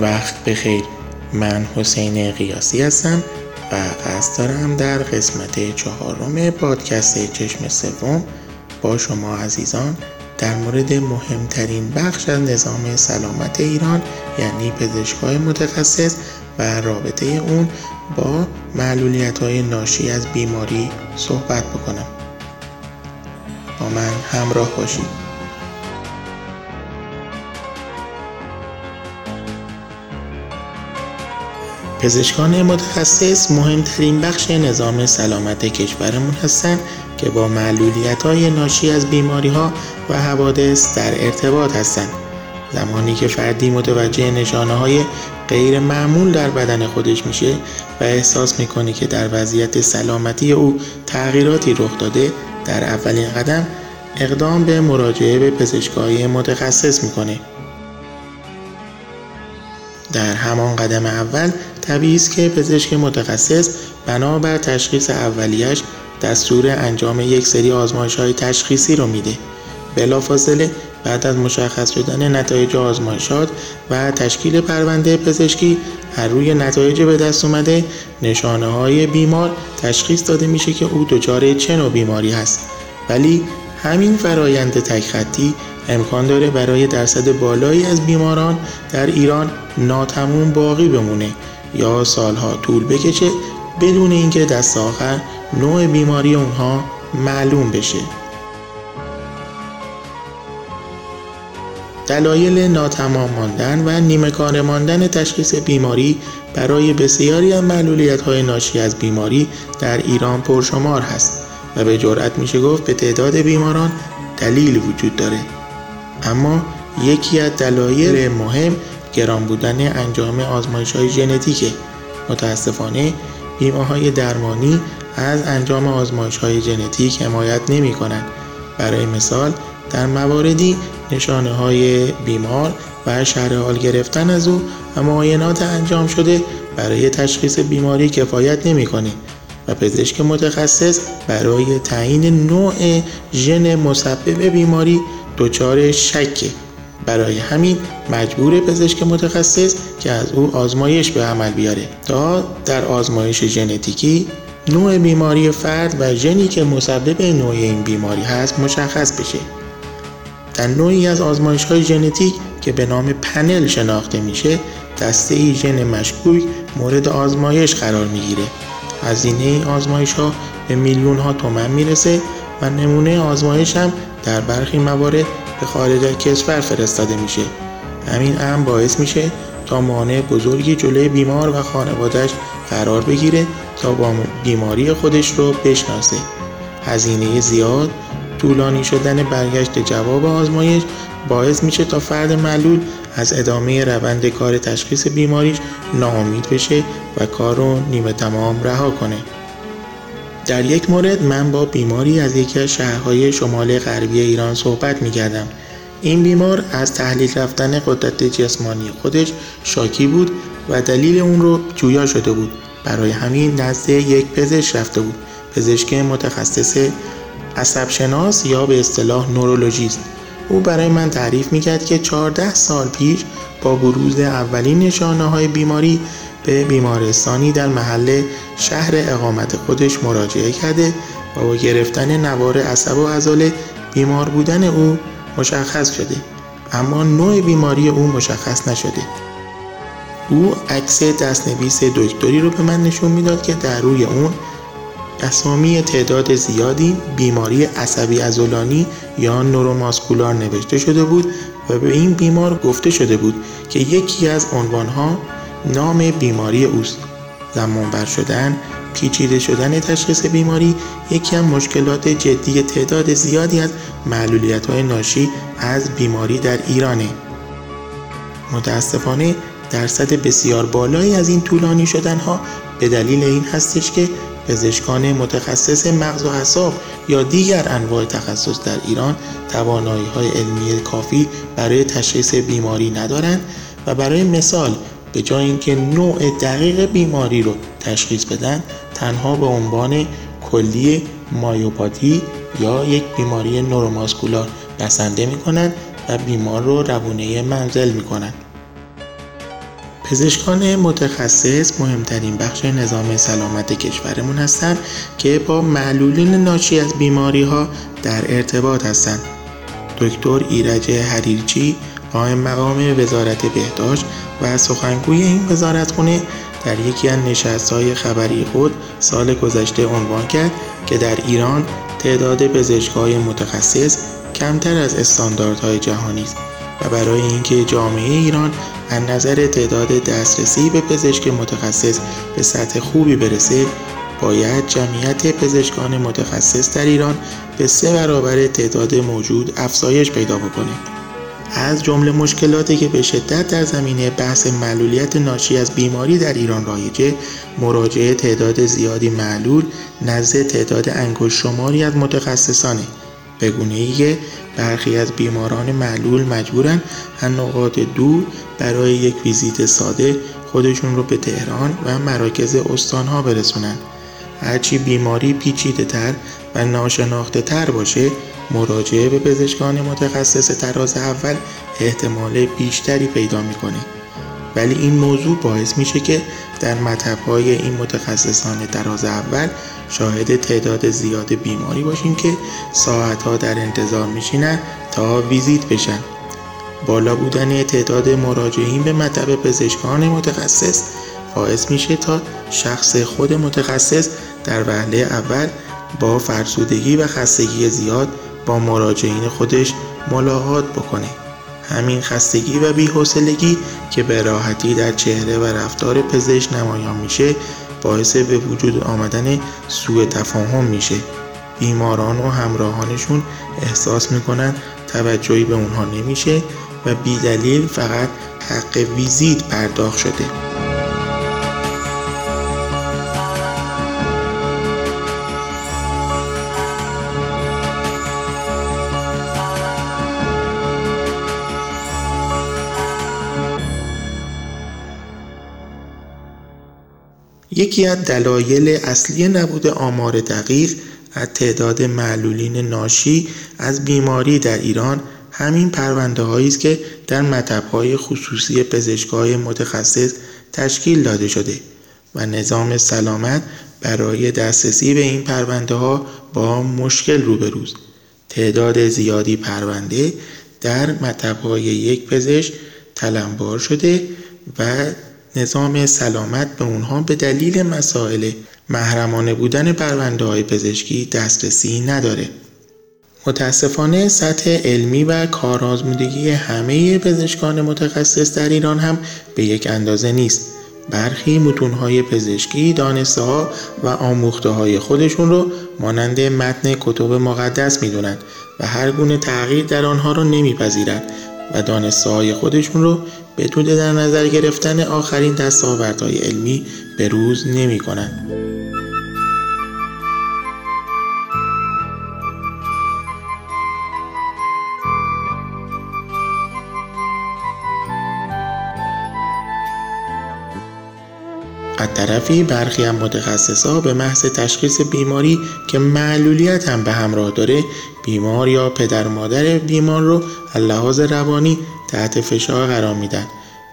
وقت بخیر. من حسین قیاسی هستم و قصد دارم در قسمت چهارم پادکست چشم سوم با شما عزیزان در مورد مهمترین بخش از نظام سلامت ایران یعنی پزشکای متخصص و رابطه اون با معلولیت های ناشی از بیماری صحبت بکنم. با من همراه باشید. پزشکان متخصص مهمترین بخش نظام سلامت کشورمون هستند که با معلولیت های ناشی از بیماری ها و حوادث در ارتباط هستند. زمانی که فردی متوجه نشانه های غیر معمول در بدن خودش میشه و احساس می‌کنه که در وضعیت سلامتی او تغییراتی رخ داده در اولین قدم اقدام به مراجعه به پزشکای متخصص می‌کنه. در همان قدم اول طبیعی است که پزشک متخصص بنابر تشخیص اولیش دستور انجام یک سری آزمایش های تشخیصی رو میده. بلافاصله بعد از مشخص شدن نتایج آزمایشات و تشکیل پرونده پزشکی هر روی نتایج به دست اومده نشانه های بیمار تشخیص داده میشه که او دچار چه نوع بیماری هست. ولی همین فرایند تک خطی امکان داره برای درصد بالایی از بیماران در ایران ناتموم باقی بمونه یا سالها طول بکشه بدون اینکه دست آخر نوع بیماری اونها معلوم بشه. دلایل ناتمام ماندن و نیمه کار ماندن تشخیص بیماری برای بسیاری از معلولیت های ناشی از بیماری در ایران پرشمار هست. و به جرأت میشه گفت به تعداد بیماران دلیل وجود داره. اما یکی از دلایل مهم گران بودن انجام آزمایش های ژنتیکه. متاسفانه بیمه های درمانی از انجام آزمایش های ژنتیک حمایت نمی کنند. برای مثال در مواردی نشانه های بیمار و شرح حال گرفتن از او و معاینات انجام شده برای تشخیص بیماری کفایت نمی‌کنه. و پزشک متخصص برای تعیین نوع ژن مسبب بیماری دچار شکه برای همین مجبور پزشک متخصص که از او آزمایش به عمل بیاره تا در آزمایش ژنتیکی نوع بیماری فرد و ژنی که مسبب نوع این بیماری هست مشخص بشه. در نوعی از آزمایش های ژنتیک که به نام پنل شناخته میشه دسته ای ژن مشکوک مورد آزمایش قرار می‌گیره. هزینه این آزمایش ها به میلیون ها تومن می‌رسه و نمونه آزمایش هم در برخی موارد به خارج کشور فرستاده میشه. همین امر باعث میشه تا مانع بزرگی جلوی بیمار و خانوادهش قرار بگیره تا با بیماری خودش رو بشناسه. هزینه زیاد طولانی شدن برگشت جواب آزمایش باعث میشه تا فرد معلول از ادامه روند کار تشخیص بیماریش ناامید بشه و کار رو نیمه تمام رها کنه در یک مورد من با بیماری از یکی از شهرهای شمال غربی ایران صحبت می کردم. این بیمار از تحلیل رفتن قدرت جسمانی خودش شاکی بود و دلیل اون رو جویا شده بود. برای همین نزد یک پزشک رفته بود. پزشک متخصص عصب شناس یا به اصطلاح نورولوژیست. او برای من تعریف می‌کرد که 14 سال پیش با بروز اولین نشانه های بیماری به بیمارستانی در محل شهر اقامت خودش مراجعه کرده و با گرفتن نوار عصب و عضله بیمار بودن او مشخص شده اما نوع بیماری او مشخص نشده. او عکس دستنویس دکتری رو به من نشون می‌داد که در روی اون اسامی تعداد زیادی بیماری عصبی ازولانی یا نوروماسکولار نوشته شده بود و به این بیمار گفته شده بود که یکی از عنوانها نام بیماری اوست. زمان بر شدن پیچیده شدن تشخیص بیماری یکی از مشکلات جدی تعداد زیادی از معلولیت های ناشی از بیماری در ایرانه. متاسفانه درصد بسیار بالایی از این طولانی شدن ها به دلیل این هستش که پزشکان متخصص مغز و اعصاب یا دیگر انواع تخصص در ایران توانایی های علمی کافی برای تشخیص بیماری ندارند و برای مثال به جای اینکه نوع دقیق بیماری رو تشخیص بدن تنها به عنوان کلی مایوپاتی یا یک بیماری نوروماسکولار بسنده می‌کنند و بیمار رو روونه منزل می‌کنند. پزشکان متخصص مهمترین بخش نظام سلامت کشورمون هستند که با معلولین ناشی از بیماری ها در ارتباط هستند. دکتر ایرج حریرچی قائم مقام وزارت بهداشت و سخنگوی این وزارتخونه در یکی از نشستهای خبری خود سال گذشته عنوان کرد که در ایران تعداد پزشکهای متخصص کمتر از استانداردهای جهانی است و برای اینکه جامعه ایران از نظر تعداد دسترسی به پزشک متخصص به سطح خوبی برسه باید جمعیت پزشکان متخصص در ایران به سه برابر تعداد موجود افزایش پیدا بکنه. از جمله مشکلاتی که به شدت در زمینه بحث معلولیت ناشی از بیماری در ایران رایجه مراجعه تعداد زیادی معلول نزد تعداد انگشت شماری از متخصصانه. به ای برخی از بیماران معلول مجبورن از نقاط دور برای یک ویزیت ساده خودشون رو به تهران و مراکز استانها برسونن. هرچی بیماری پیچیده تر و ناشناخته تر باشه مراجعه به پزشکان متخصص تراز اول احتمال بیشتری پیدا می‌کنه. ولی این موضوع باعث میشه که در مطبهای این متخصصان تراز اول شاهد تعداد زیاد بیماری باشیم که ساعتها در انتظار میشینن تا ویزیت بشن. بالا بودن تعداد مراجعین به مطب پزشکان متخصص باعث میشه تا شخص خود متخصص در وهله اول با فرسودگی و خستگی زیاد با مراجعین خودش ملاقات بکنه. همین خستگی و بیحوصلگی که به راحتی در چهره و رفتار پزشک نمایان میشه باعث به وجود آمدن سوء تفاهم میشه. بیماران و همراهانشون احساس می‌کنن توجهی به اونها نمیشه و بیدلیل فقط حق ویزیت پرداخت شده. یکی از دلایل اصلی نبود آمار دقیق از تعداد معلولین ناشی از بیماری در ایران همین پرونده است که در مطبهای خصوصی پزشکای متخصص تشکیل داده شده و نظام سلامت برای دسترسی به این پرونده ها با مشکل روبروست. تعداد زیادی پرونده در مطبهای یک پزشک تلمبار شده و نظام سلامت به اونها به دلیل مسائل محرمانه بودن پرونده های پزشکی دسترسی نداره. متاسفانه سطح علمی و کارآزمودگی همه پزشکان متخصص در ایران هم به یک اندازه نیست. برخی متونهای پزشکی دانسته ها و آموخته های خودشون رو مانند متن کتب مقدس می‌دونن و هر گونه تغییر در آنها رو نمیپذیرند و دانسته های خودشون رو بدون در نظر گرفتن آخرین دستاوردهای علمی به روز نمی کنند. از طرفی برخی از متخصصا به محض تشخیص بیماری که معلولیت هم به همراه داره بیمار یا پدر مادر بیمار رو لحاظ روانی تحت فشار قرار میدن.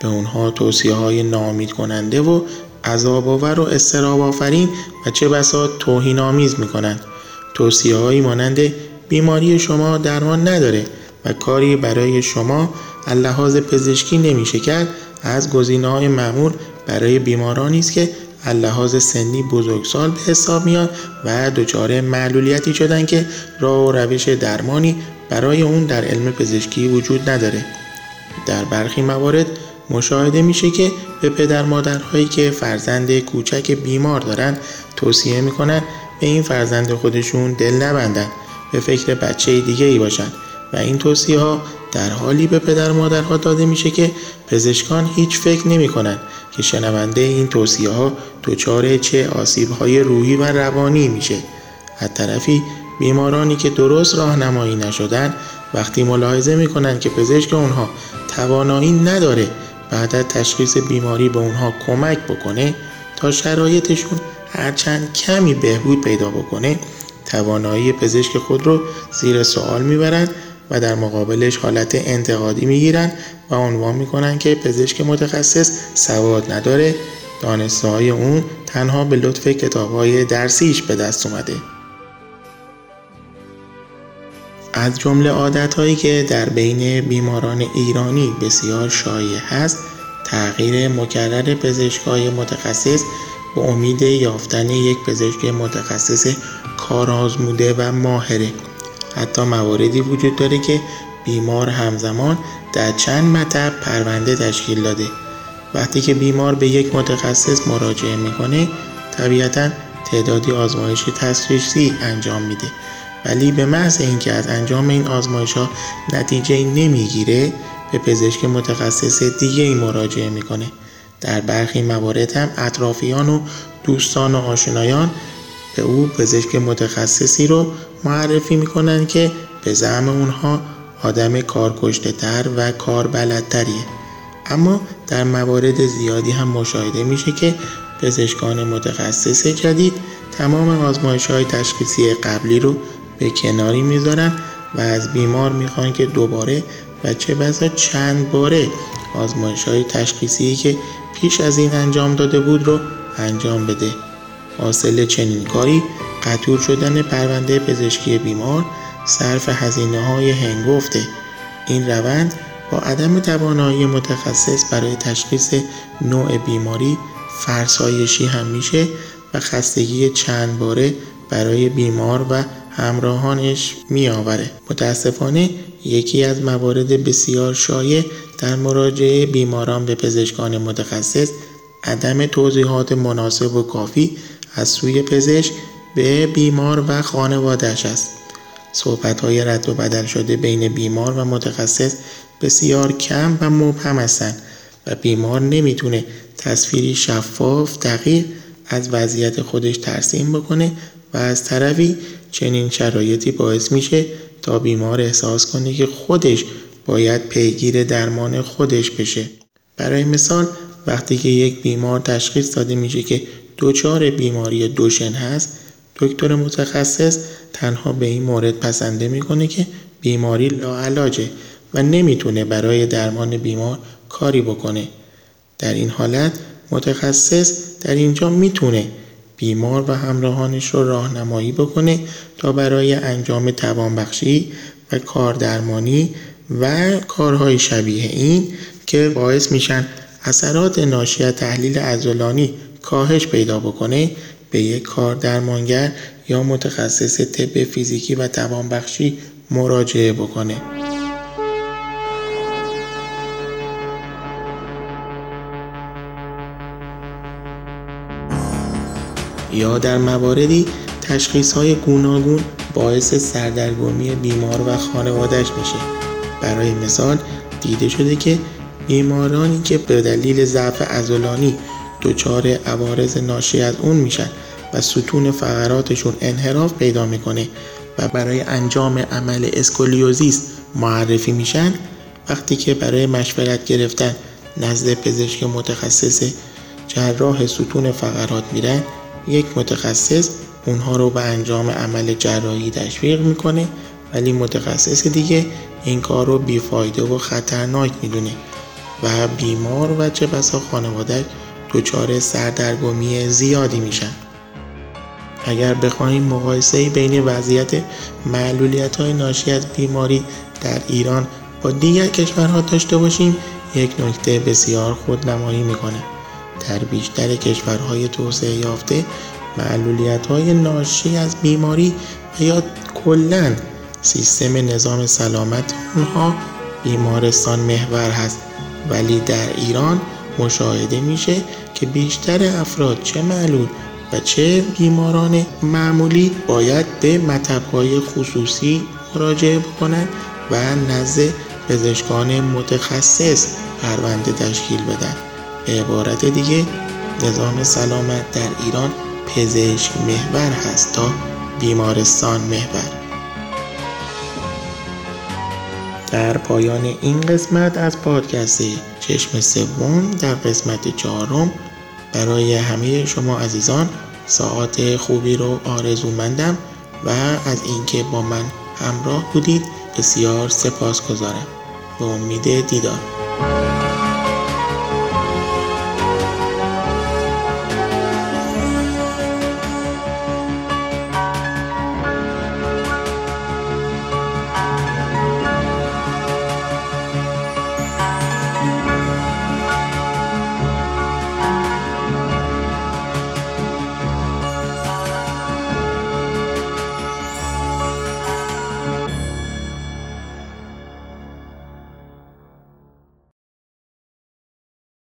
به اونها توصیه های نامید کننده و عذاب آور و استراب آفرین و چه بسا توهین آمیز می‌کنند. توصیه هایی مانند بیماری شما درمان نداره و کاری برای شما لحاظ پزشکی نمیشه کرد از گزینه های معمول برای بیمارانی است که لحاظ سنی بزرگسال به حساب میاد و دچار معلولیتی شدن که راه و روش درمانی برای اون در علم پزشکی وجود نداره. در برخی موارد مشاهده میشه که به پدر مادرهایی که فرزند کوچک بیمار دارن توصیه می‌کنن به این فرزند خودشون دل نبندن به فکر بچه دیگه ای باشن. و این توصیه ها در حالی به پدر مادرها داده میشه که پزشکان هیچ فکر نمی کنن که شنونده این توصیه ها دچار چه آسیب های روحی و روانی میشه. از طرفی بیمارانی که درست راهنمایی نشدن وقتی ملاحظه می‌کنن که پزشک اونها توانایی نداره بعد از تشخیص بیماری به اونها کمک بکنه تا شرایطشون هرچند کمی بهبود پیدا بکنه توانایی پزشک خود رو زیر سوال می‌برند و در مقابلش حالت انتقادی می‌گیرن و عنوان می‌کنن که پزشک متخصص سواد نداره. دانسته های اون تنها به لطف کتاب های درسیش به دست اومده. از جمله عادت هایی که در بین بیماران ایرانی بسیار شایع هست تغییر مکرر پزشکای متخصص به امید یافتن یک پزشک متخصص کارآزموده و ماهره. حتی مواردی وجود داره که بیمار همزمان در چند مطب پرونده تشکیل داده. وقتی که بیمار به یک متخصص مراجعه می‌کنه طبیعتا تعدادی آزمایش تشخیصی انجام میده. ولی به محض اینکه از انجام این آزمایش ها نتیجه نمی‌گیره به پزشک متخصص دیگه ای مراجعه می‌کنه. در برخی موارد هم اطرافیان و دوستان و آشنایان به او پزشک متخصصی رو معرفی می‌کنن که به زعم اونها آدم کارکشته تر و کاربلدتریه اما در موارد زیادی هم مشاهده میشه که پزشکان متخصص جدید تمام آزمایش های تشخیصی قبلی رو به کناری می‌ذارن و از بیمار می‌خوان که دوباره و چه بسا چند باره آزمایش های تشخیصی که پیش از این انجام داده بود رو انجام بده. حاصل چنین کاری قطور شدن پرونده پزشکی بیمار صرف هزینه های هنگفته. این روند با عدم توانایی متخصص برای تشخیص نوع بیماری فرسایشی هم میشه و خستگی چند باره برای بیمار و همراهانش میآوره. متاسفانه یکی از موارد بسیار شایع در مراجعه بیماران به پزشکان متخصص عدم توضیحات مناسب و کافی از سوی پزشک به بیمار و خانوادهش است. صحبت های رد و بدل شده بین بیمار و متخصص بسیار کم و مبهم هستند و بیمار نمی‌تونه تصویری شفاف دقیق از وضعیت خودش ترسیم بکنه و از طرفی چنین شرایطی باعث میشه تا بیمار احساس کنه که خودش باید پیگیر درمان خودش بشه. برای مثال وقتی که یک بیمار تشخیص داده میشه که دچار بیماری دوشن هست دکتر متخصص تنها به این مورد پسنده می‌کنه که بیماری لاعلاجه و نمی‌تونه برای درمان بیمار کاری بکنه. در این حالت متخصص در اینجا می‌تونه بیمار و همراهانش رو راهنمایی بکنه تا برای انجام توانبخشی و کاردرمانی و کارهای شبیه این که باعث میشن اثرات ناشی از تحلیل عضلانی کاهش پیدا بکنه به یک کاردرمانگر یا متخصص طب فیزیکی و توانبخشی مراجعه بکنه. یا در مواردی تشخیص های گوناگون باعث سردرگمی بیمار و خانوادش میشه. برای مثال دیده شده که بیمارانی که به دلیل ضعف عضلانی دچار عوارض ناشی از اون میشن و ستون فقراتشون انحراف پیدا می‌کنه و برای انجام عمل scoliosis معرفی میشن. وقتی که برای مشورت گرفتن نزد پزشک متخصص جراح ستون فقرات میرن یک متخصص اونها رو به انجام عمل جراحی تشویق می‌کنه. ولی متخصص دیگه این کار رو بیفایده و خطرناک می‌دونه و بیمار و چه بسا خانواده دچار سردرگمی زیادی میشن. اگر بخواهیم مقایسه بین وضعیت معلولیت های ناشی از بیماری در ایران با دیگر کشورها داشته باشیم یک نکته بسیار خودنمایی می‌کنه. در بیشتر کشورهای توسعه یافته معلولیت های ناشی از بیماری و یا کلا سیستم نظام سلامت اونها بیمارستان محور هست. ولی در ایران مشاهده میشه که بیشتر افراد چه معلول و چه بیماران معمولی باید به مطبهای خصوصی مراجعه بکنند و نزد پزشکان متخصص پرونده تشکیل بدن. به عبارت دیگه نظام سلامت در ایران پزشک محور هست تا بیمارستان محور. در پایان این قسمت از پادکست چشم سوم در قسمت چهارم برای همه شما عزیزان ساعت خوبی رو آرزومندم و از اینکه با من همراه بودید بسیار سپاسگزارم. به امید دیدار.